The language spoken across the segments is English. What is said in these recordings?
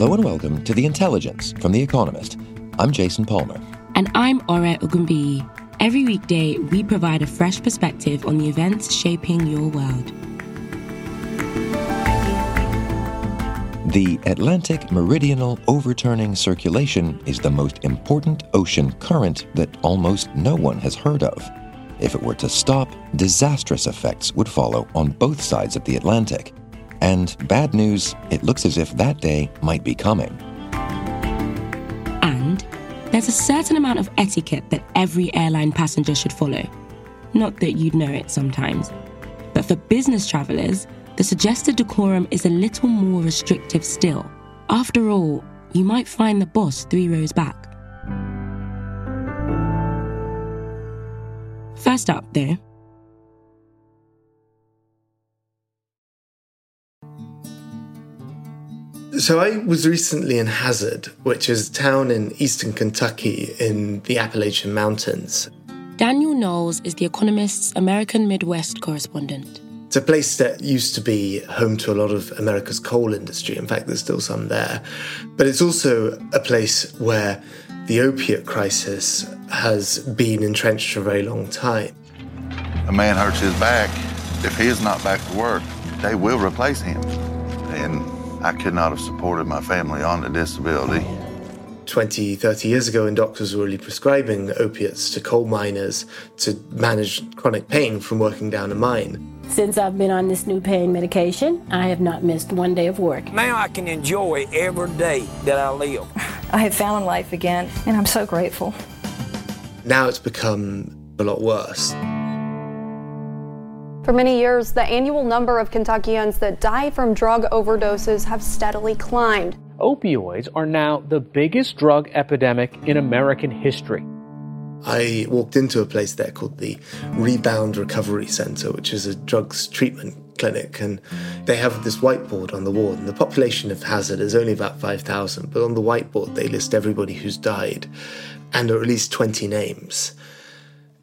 Hello and welcome to The Intelligence from The Economist. I'm Jason Palmer. And I'm Ore Ogunbiyi. Every weekday, we provide a fresh perspective on the events shaping your world. The Atlantic Meridional Overturning Circulation is the most important ocean current that almost no one has heard of. If it were to stop, disastrous effects would follow on both sides of the Atlantic. And bad news, it looks as if that day might be coming. And there's a certain amount of etiquette that every airline passenger should follow. Not that you'd know it sometimes. But for business travelers, the suggested decorum is a little more restrictive still. After all, you might find the boss three rows back. First up, though, So I was recently in Hazard, which is a town in eastern Kentucky in the Appalachian Mountains. Daniel Knowles is The Economist's American Midwest correspondent. It's a place that used to be home to a lot of America's coal industry. In fact, there's still some there. But it's also a place where the opiate crisis has been entrenched for a very long time. A man hurts his back. If he is not back to work, they will replace him. And I could not have supported my family on a disability. 20, 30 years ago, when doctors were really prescribing opiates to coal miners to manage chronic pain from working down a mine. Since I've been on this new pain medication, I have not missed one day of work. Now I can enjoy every day that I live. I have found life again, and I'm so grateful. Now it's become a lot worse. For many years, the annual number of Kentuckians that die from drug overdoses have steadily climbed. Opioids are now the biggest drug epidemic in American history. I walked into a place there called the Rebound Recovery Center, which is a drugs treatment clinic, and they have this whiteboard on the wall. And the population of Hazard is only about 5,000, but on the whiteboard they list everybody who's died and at least 20 names.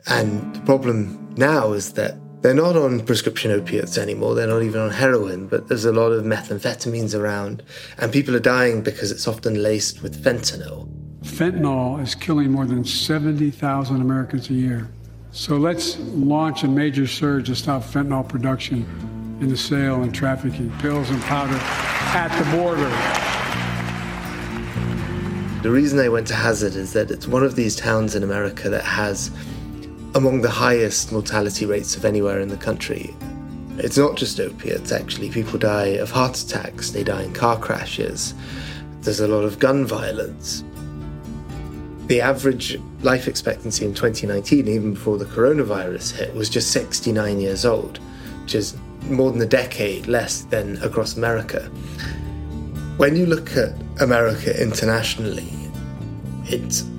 And the problem now is that they're not on prescription opiates anymore. They're not even on heroin, but there's a lot of methamphetamines around. And people are dying because it's often laced with fentanyl. Fentanyl is killing more than 70,000 Americans a year. So let's launch a major surge to stop fentanyl production in the sale and trafficking, pills and powder at the border. The reason I went to Hazard is that it's one of these towns in America that has among the highest mortality rates of anywhere in the country. It's not just opiates, actually. People die of heart attacks, they die in car crashes, there's a lot of gun violence. The average life expectancy in 2019, even before the coronavirus hit, was just 69 years old, which is more than a decade less than across America. When you look at America internationally, it's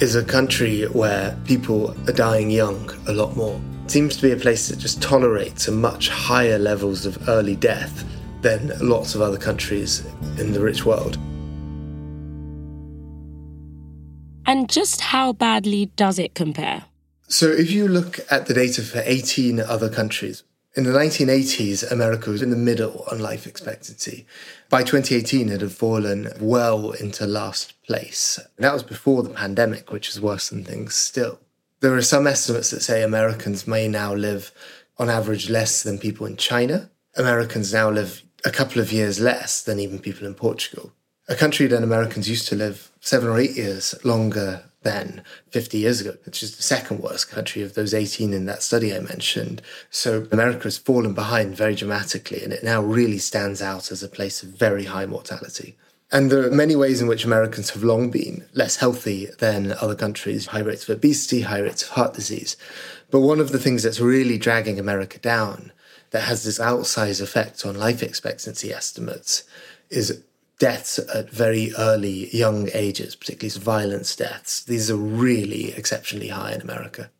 is a country where people are dying young a lot more. It seems to be a place that just tolerates a much higher levels of early death than lots of other countries in the rich world. And just how badly does it compare? So, if you look at the data for 18 other countries, in the 1980s, America was in the middle on life expectancy. By 2018, it had fallen well into last place. That was before the pandemic, which is worse than things still. There are some estimates that say Americans may now live on average less than people in China. Americans now live a couple of years less than even people in Portugal. A country that Americans used to live seven or eight years longer than 50 years ago, which is the second worst country of those 18 in that study I mentioned. So America has fallen behind very dramatically, and it now really stands out as a place of very high mortality. And there are many ways in which Americans have long been less healthy than other countries high rates of obesity, high rates of heart disease. But one of the things that's really dragging America down, that has this outsized effect on life expectancy estimates, is deaths at very early, young ages, particularly violence deaths. These are really exceptionally high in America.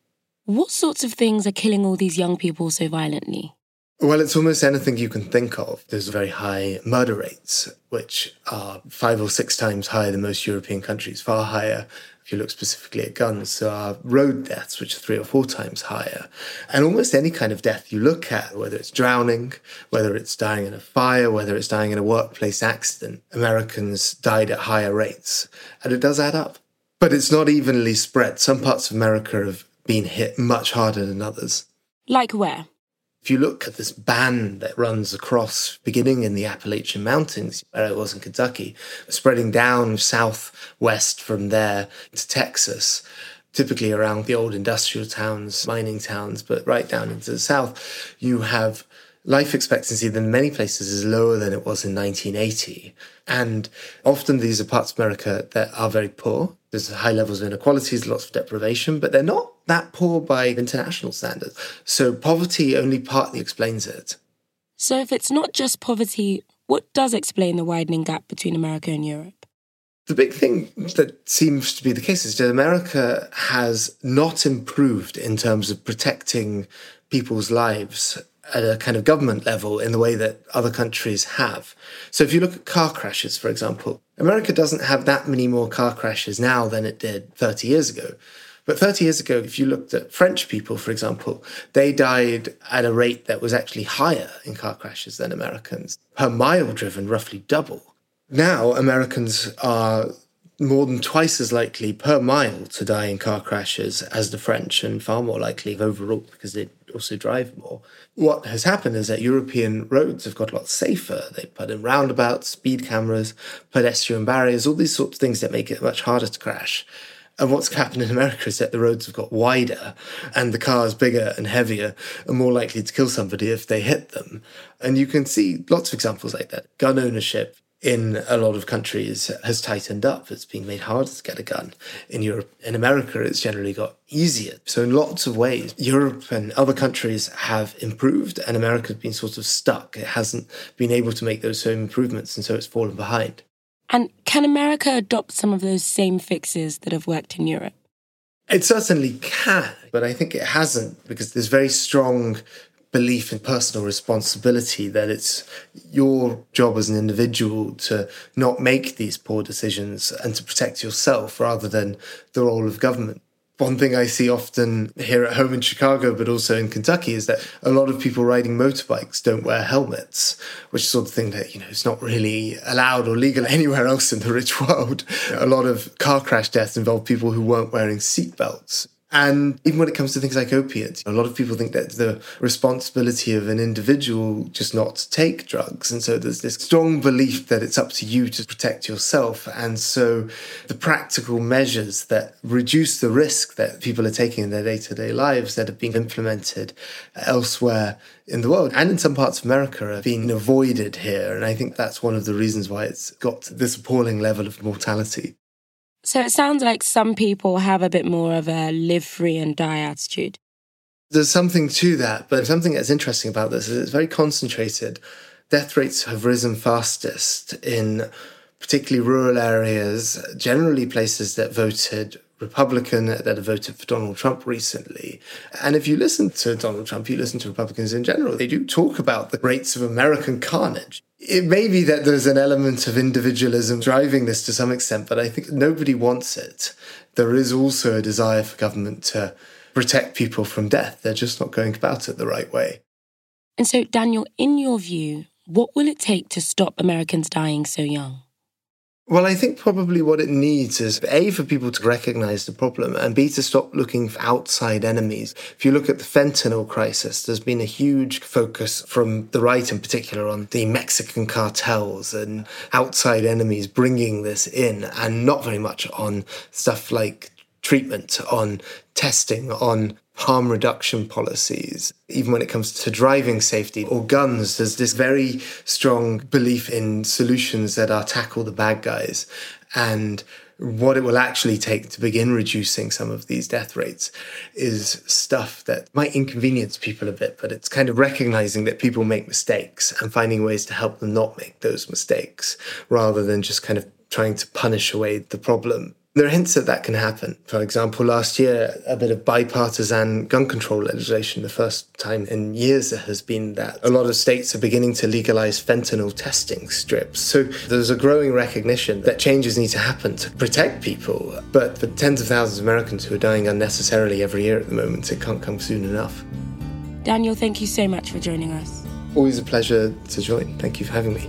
What sorts of things are killing all these young people so violently? Well, it's almost anything you can think of. There's very high murder rates, which are five or six times higher than most European countries, far higher if you look specifically at guns. So our road deaths, which are three or four times higher. And almost any kind of death you look at, whether it's drowning, whether it's dying in a fire, whether it's dying in a workplace accident, Americans died at higher rates. And it does add up. But it's not evenly spread. Some parts of America have been hit much harder than others. Like where? If you look at this band that runs across, beginning in the Appalachian Mountains, where it was in Kentucky, spreading down southwest from there to Texas, typically around the old industrial towns, mining towns, but right down into the south, you have life expectancy in many places is lower than it was in 1980. And often these are parts of America that are very poor. There's high levels of inequalities, lots of deprivation, but they're not that poor by international standards. So poverty only partly explains it. So if it's not just poverty, what does explain the widening gap between America and Europe? The big thing that seems to be the case is that America has not improved in terms of protecting people's lives at a kind of government level in the way that other countries have. So if you look at car crashes, for example, America doesn't have that many more car crashes now than it did 30 years ago. But 30 years ago, if you looked at French people, for example, they died at a rate that was actually higher in car crashes than Americans, per mile driven, roughly double. Now, Americans are more than twice as likely per mile to die in car crashes as the French, and far more likely overall because they also drive more. What has happened is that European roads have got a lot safer. They put in roundabouts, speed cameras, pedestrian barriers, all these sorts of things that make it much harder to crash. And what's happened in America is that the roads have got wider and the cars bigger and heavier and more likely to kill somebody if they hit them. And you can see lots of examples like that. Gun ownership in a lot of countries has tightened up. It's being made harder to get a gun. In Europe, in America, it's generally got easier. So in lots of ways, Europe and other countries have improved and America's been sort of stuck. It hasn't been able to make those same improvements and so it's fallen behind. And can America adopt some of those same fixes that have worked in Europe? It certainly can, but I think it hasn't because there's very strong belief in personal responsibility that it's your job as an individual to not make these poor decisions and to protect yourself rather than the role of government. One thing I see often here at home in Chicago, but also in Kentucky, is that a lot of people riding motorbikes don't wear helmets, which is sort of thing that, you know, is not really allowed or legal anywhere else in the rich world. A lot of car crash deaths involve people who weren't wearing seatbelts. And even when it comes to things like opiates, a lot of people think that the responsibility of an individual just not to take drugs. And so there's this strong belief that it's up to you to protect yourself. And so the practical measures that reduce the risk that people are taking in their day to day lives that have been implemented elsewhere in the world and in some parts of America are being avoided here. And I think that's one of the reasons why it's got this appalling level of mortality. So it sounds like some people have a bit more of a live free and die attitude. There's something to that, but something that's interesting about this is it's very concentrated. Death rates have risen fastest in particularly rural areas, generally places that voted Republican that have voted for Donald Trump recently. And if you listen to Donald Trump, you listen to Republicans in general, they do talk about the rates of American carnage it may be that there's an element of individualism driving this to some extent, but I think nobody wants it. There is also a desire for government to protect people from death. They're just not going about it the right way. And so, Daniel, in your view, what will it take to stop Americans dying so young? Well, I think probably what it needs is A, for people to recognize the problem, and B, to stop looking for outside enemies. If you look at the fentanyl crisis, there's been a huge focus from the right in particular on the Mexican cartels and outside enemies bringing this in, and not very much on stuff like treatment, on testing, on harm reduction policies, even when it comes to driving safety or guns, there's this very strong belief in solutions that are tackle the bad guys and what it will actually take to begin reducing some of these death rates is stuff that might inconvenience people a bit, but it's kind of recognizing that people make mistakes and finding ways to help them not make those mistakes rather than just kind of trying to punish away the problem. There are hints that that can happen. For example, last year, a bit of bipartisan gun control legislation, the first time in years there has been that. A lot of states are beginning to legalize fentanyl testing strips. So there's a growing recognition that changes need to happen to protect people. But for tens of thousands of Americans who are dying unnecessarily every year at the moment, it can't come soon enough. Daniel, thank you so much for joining us. Always a pleasure to join. Thank you for having me.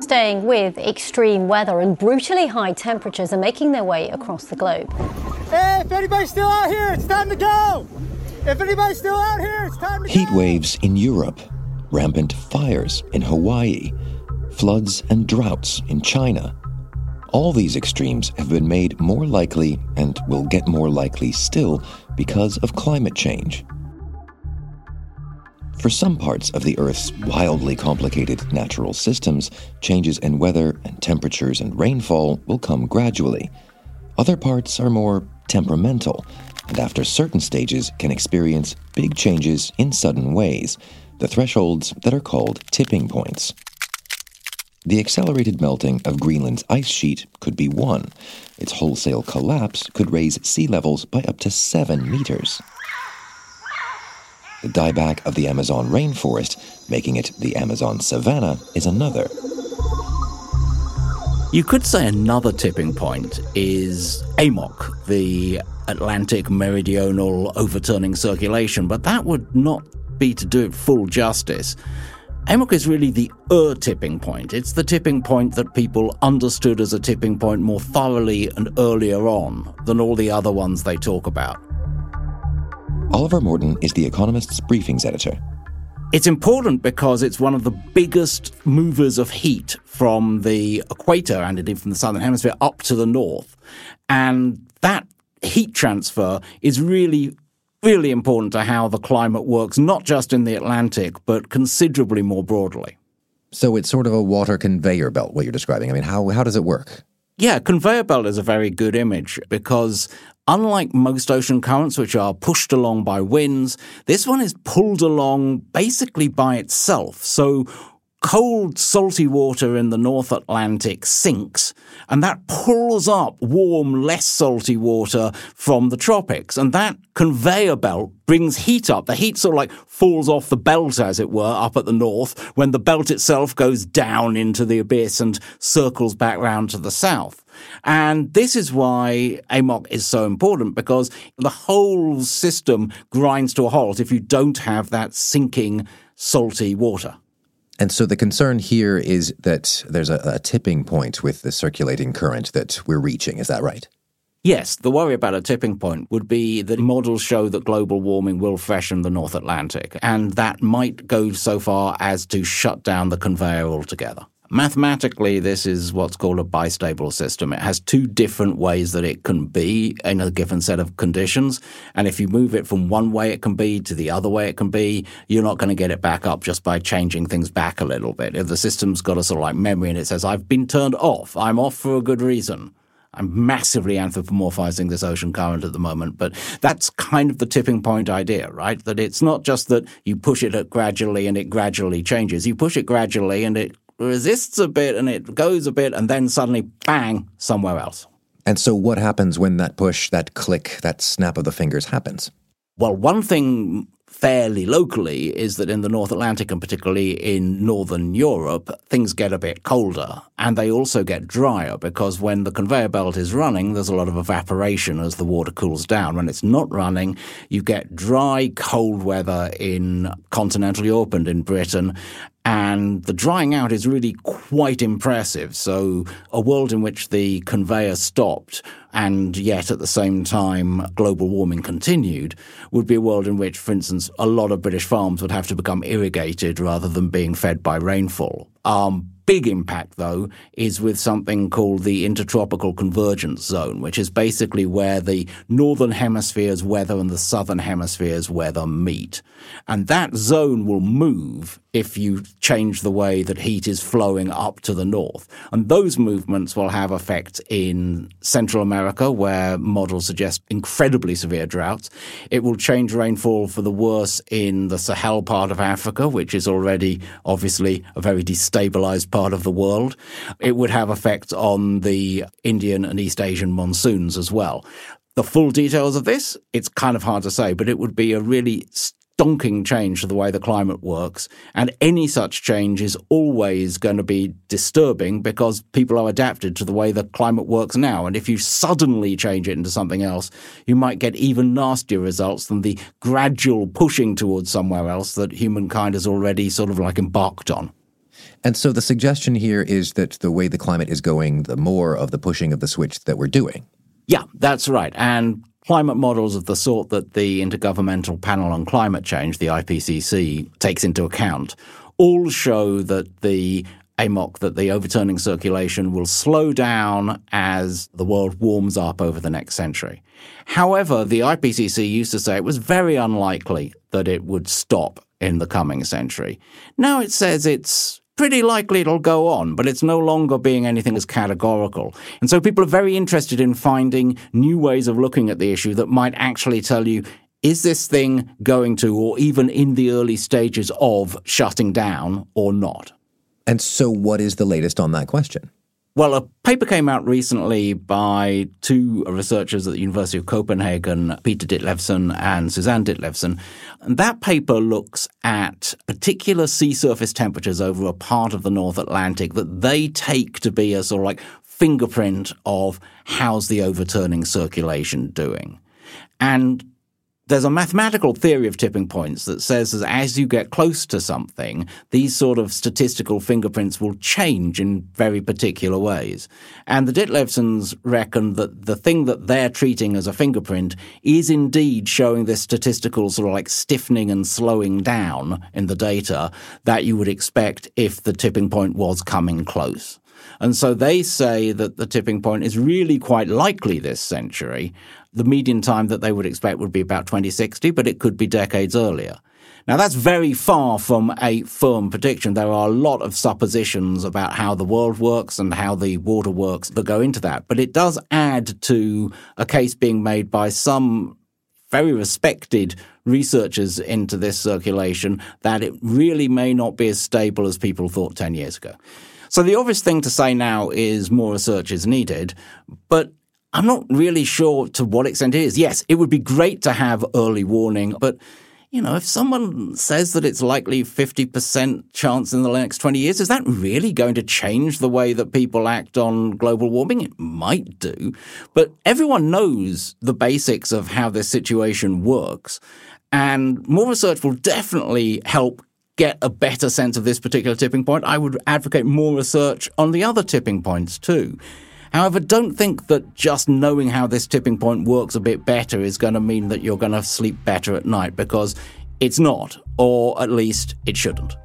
Staying with extreme weather and brutally high temperatures are making their way across the globe. Hey, if anybody's still out here, it's time to go! If anybody's still out here, it's time to Heat go! waves in Europe, rampant fires in Hawaii, floods and droughts in China. All these extremes have been made more likely and will get more likely still because of climate change. For some parts of the Earth's wildly complicated natural systems, changes in weather and temperatures and rainfall will come gradually. Other parts are more temperamental, and after certain stages can experience big changes in sudden ways, the thresholds that are called tipping points. The accelerated melting of Greenland's ice sheet could be one. Its wholesale collapse could raise sea levels by up to seven meters. The dieback of the Amazon rainforest, making it the Amazon savanna, is another. You could say another tipping point is AMOC, the Atlantic Meridional Overturning Circulation, but that would not be to do it full justice. AMOC is really the er tipping point. It's the tipping point that people understood as a tipping point more thoroughly and earlier on than all the other ones they talk about. Oliver Morton is The Economist's briefings editor. It's important because it's one of the biggest movers of heat from the equator and indeed from the southern hemisphere up to the north. And that heat transfer is really, really important to how the climate works, not just in the Atlantic, but considerably more broadly. So it's sort of a water conveyor belt, what you're describing. I mean, how, how does it work? Yeah, conveyor belt is a very good image because unlike most ocean currents, which are pushed along by winds, this one is pulled along basically by itself. So cold, salty water in the North Atlantic sinks, and that pulls up warm, less salty water from the tropics. And that conveyor belt brings heat up. The heat sort of like falls off the belt, as it were, up at the north, when the belt itself goes down into the abyss and circles back round to the south. And this is why AMOC is so important because the whole system grinds to a halt if you don't have that sinking, salty water. And so the concern here is that there's a, a, tipping point with the circulating current that we're reaching. Is that right? Yes. The worry about a tipping point would be that models show that global warming will freshen the North Atlantic, and that might go so far as to shut down the conveyor altogether. Mathematically, this is what's called a bistable system. It has two different ways that it can be in a given set of conditions. And if you move it from one way it can be to the other way it can be, you're not going to get it back up just by changing things back a little bit. If the system's got a sort of like memory and it says, I've been turned off, I'm off for a good reason. I'm massively anthropomorphizing this ocean current at the moment, but that's kind of the tipping point idea, right? That it's not just that you push it gradually and it gradually changes. You push it gradually and it resists a bit and it goes a bit and then suddenly bang somewhere else. And so, what happens when that push, that click, that snap of the fingers happens? Well, one thing fairly locally is that in the North Atlantic and particularly in Northern Europe, things get a bit colder and they also get drier because when the conveyor belt is running, there's a lot of evaporation as the water cools down. When it's not running, you get dry, cold weather in continental Europe and in Britain. And the drying out is really quite impressive. So, a world in which the conveyor stopped and yet at the same time global warming continued would be a world in which, for instance, a lot of British farms would have to become irrigated rather than being fed by rainfall. Um, big impact, though, is with something called the Intertropical Convergence Zone, which is basically where the Northern Hemisphere's weather and the Southern Hemisphere's weather meet. And that zone will move if you change the way that heat is flowing up to the north. And those movements will have effects in Central America, where models suggest incredibly severe droughts. It will change rainfall for the worse in the Sahel part of Africa, which is already obviously a very destabilized part of the world. It would have effects on the Indian and East Asian monsoons as well. The full details of this, it's kind of hard to say, but it would be a really stonking change to the way the climate works. And any such change is always going to be disturbing because people are adapted to the way the climate works now. And if you suddenly change it into something else, you might get even nastier results than the gradual pushing towards somewhere else that humankind has already sort of like embarked on. And so the suggestion here is that the way the climate is going, the more of the pushing of the switch that we're doing. Yeah, that's right. And climate models of the sort that the Intergovernmental Panel on Climate Change, the IPCC, takes into account all show that the AMOC, that the overturning circulation will slow down as the world warms up over the next century. However, the IPCC used to say it was very unlikely that it would stop in the coming century. Now it says it's pretty likely it'll go on, but it's no longer being anything as categorical. And so people are very interested in finding new ways of looking at the issue that might actually tell you is this thing going to, or even in the early stages of shutting down, or not? And so, what is the latest on that question? Well, a paper came out recently by two researchers at the University of Copenhagen, Peter Ditlevsen and Susanne Ditlevsen. And that paper looks at particular sea surface temperatures over a part of the North Atlantic that they take to be a sort of like fingerprint of how's the overturning circulation doing. And there's a mathematical theory of tipping points that says that as you get close to something, these sort of statistical fingerprints will change in very particular ways. And the Ditlevsens reckon that the thing that they're treating as a fingerprint is indeed showing this statistical sort of like stiffening and slowing down in the data that you would expect if the tipping point was coming close. And so they say that the tipping point is really quite likely this century. The median time that they would expect would be about 2060, but it could be decades earlier. Now, that's very far from a firm prediction. There are a lot of suppositions about how the world works and how the water works that go into that. But it does add to a case being made by some very respected researchers into this circulation that it really may not be as stable as people thought 10 years ago. So the obvious thing to say now is more research is needed, but I'm not really sure to what extent it is. Yes, it would be great to have early warning, but you know, if someone says that it's likely 50% chance in the next 20 years, is that really going to change the way that people act on global warming? It might do. But everyone knows the basics of how this situation works. And more research will definitely help get a better sense of this particular tipping point, I would advocate more research on the other tipping points too. However, don't think that just knowing how this tipping point works a bit better is going to mean that you're going to sleep better at night because it's not, or at least it shouldn't.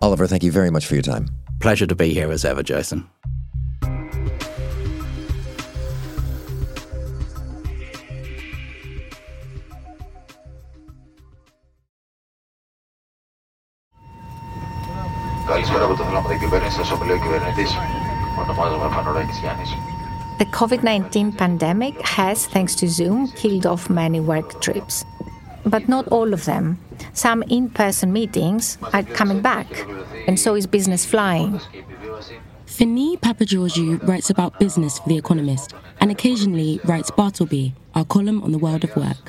Oliver, thank you very much for your time. Pleasure to be here as ever, Jason. Καλησπέρα από το θέμα την κυβέρνηση, σας ομιλεί ο κυβερνητής. Ονομάζομαι Φανουράκης Γιάννης. The COVID 19 pandemic has, thanks to Zoom, killed off many work trips. But not all of them. Some in person meetings are coming back, and so is business flying. Fini Papageorgiou writes about business for The Economist and occasionally writes Bartleby, our column on the world of work.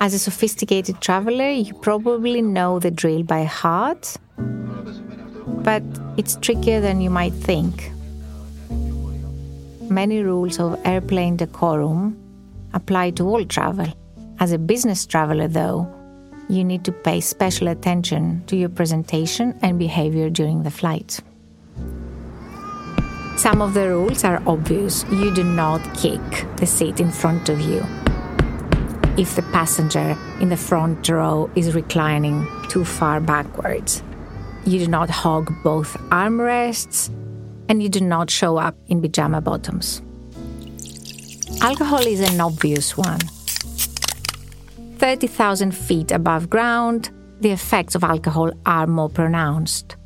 As a sophisticated traveler, you probably know the drill by heart, but it's trickier than you might think. Many rules of airplane decorum apply to all travel. As a business traveler, though, you need to pay special attention to your presentation and behavior during the flight. Some of the rules are obvious. You do not kick the seat in front of you if the passenger in the front row is reclining too far backwards. You do not hog both armrests and you do not show up in pajama bottoms. Alcohol is an obvious one. 30,000 feet above ground, the effects of alcohol are more pronounced.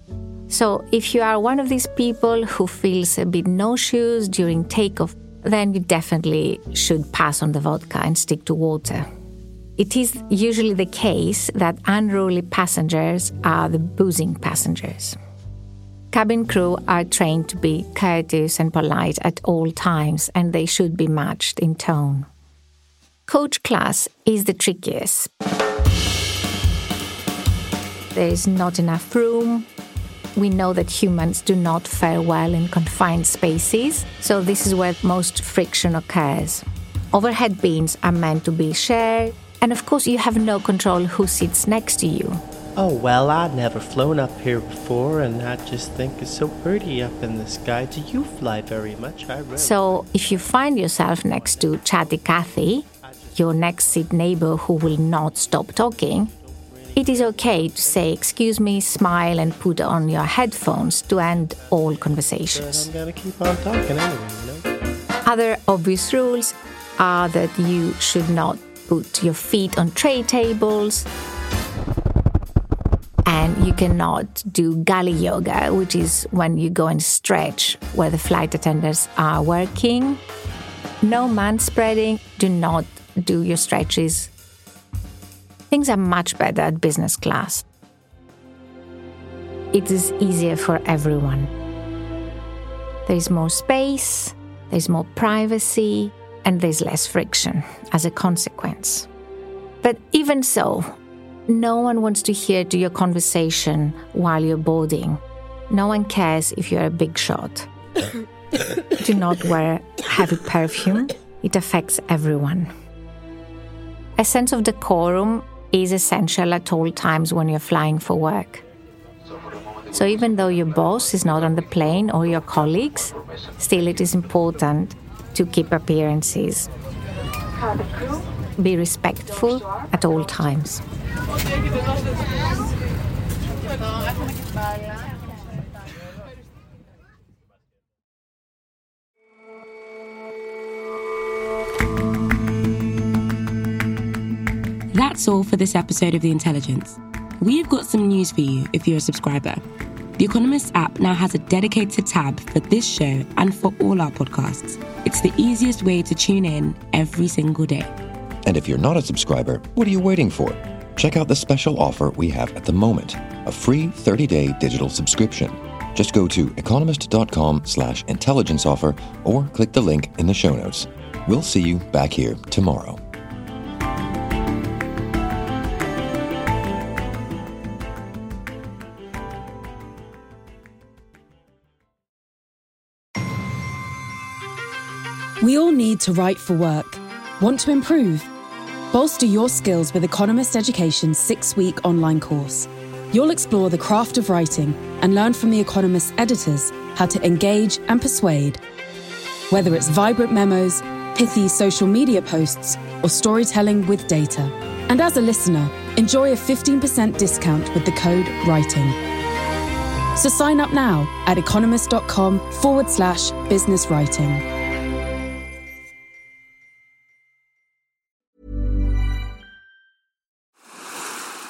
So, if you are one of these people who feels a bit nauseous during takeoff, then you definitely should pass on the vodka and stick to water. It is usually the case that unruly passengers are the boozing passengers. Cabin crew are trained to be courteous and polite at all times, and they should be matched in tone. Coach class is the trickiest. There is not enough room. We know that humans do not fare well in confined spaces, so this is where most friction occurs. Overhead bins are meant to be shared, and of course, you have no control who sits next to you. Oh, well, I'd never flown up here before, and I just think it's so pretty up in the sky. Do you fly very much? I really So, if you find yourself next to Chatty Cathy, your next seat neighbor who will not stop talking, it is okay to say, Excuse me, smile, and put on your headphones to end all conversations. I'm gonna keep on talking anyway, you know? Other obvious rules are that you should not put your feet on tray tables, and you cannot do galley yoga, which is when you go and stretch where the flight attendants are working. No man spreading, do not do your stretches. Things are much better at business class. It is easier for everyone. There is more space, there's more privacy, and there's less friction as a consequence. But even so, no one wants to hear to your conversation while you're boarding. No one cares if you're a big shot. Do not wear heavy perfume, it affects everyone. A sense of decorum is essential at all times when you're flying for work. So, even though your boss is not on the plane or your colleagues, still it is important to keep appearances. Be respectful at all times. That's all for this episode of The Intelligence. We've got some news for you if you're a subscriber. The Economist app now has a dedicated tab for this show and for all our podcasts. It's the easiest way to tune in every single day. And if you're not a subscriber, what are you waiting for? Check out the special offer we have at the moment, a free 30-day digital subscription. Just go to economist.com slash intelligence offer or click the link in the show notes. We'll see you back here tomorrow. We all need to write for work. Want to improve? Bolster your skills with Economist Education's six week online course. You'll explore the craft of writing and learn from The Economist's editors how to engage and persuade. Whether it's vibrant memos, pithy social media posts, or storytelling with data. And as a listener, enjoy a 15% discount with the code WRITING. So sign up now at economist.com forward slash business writing.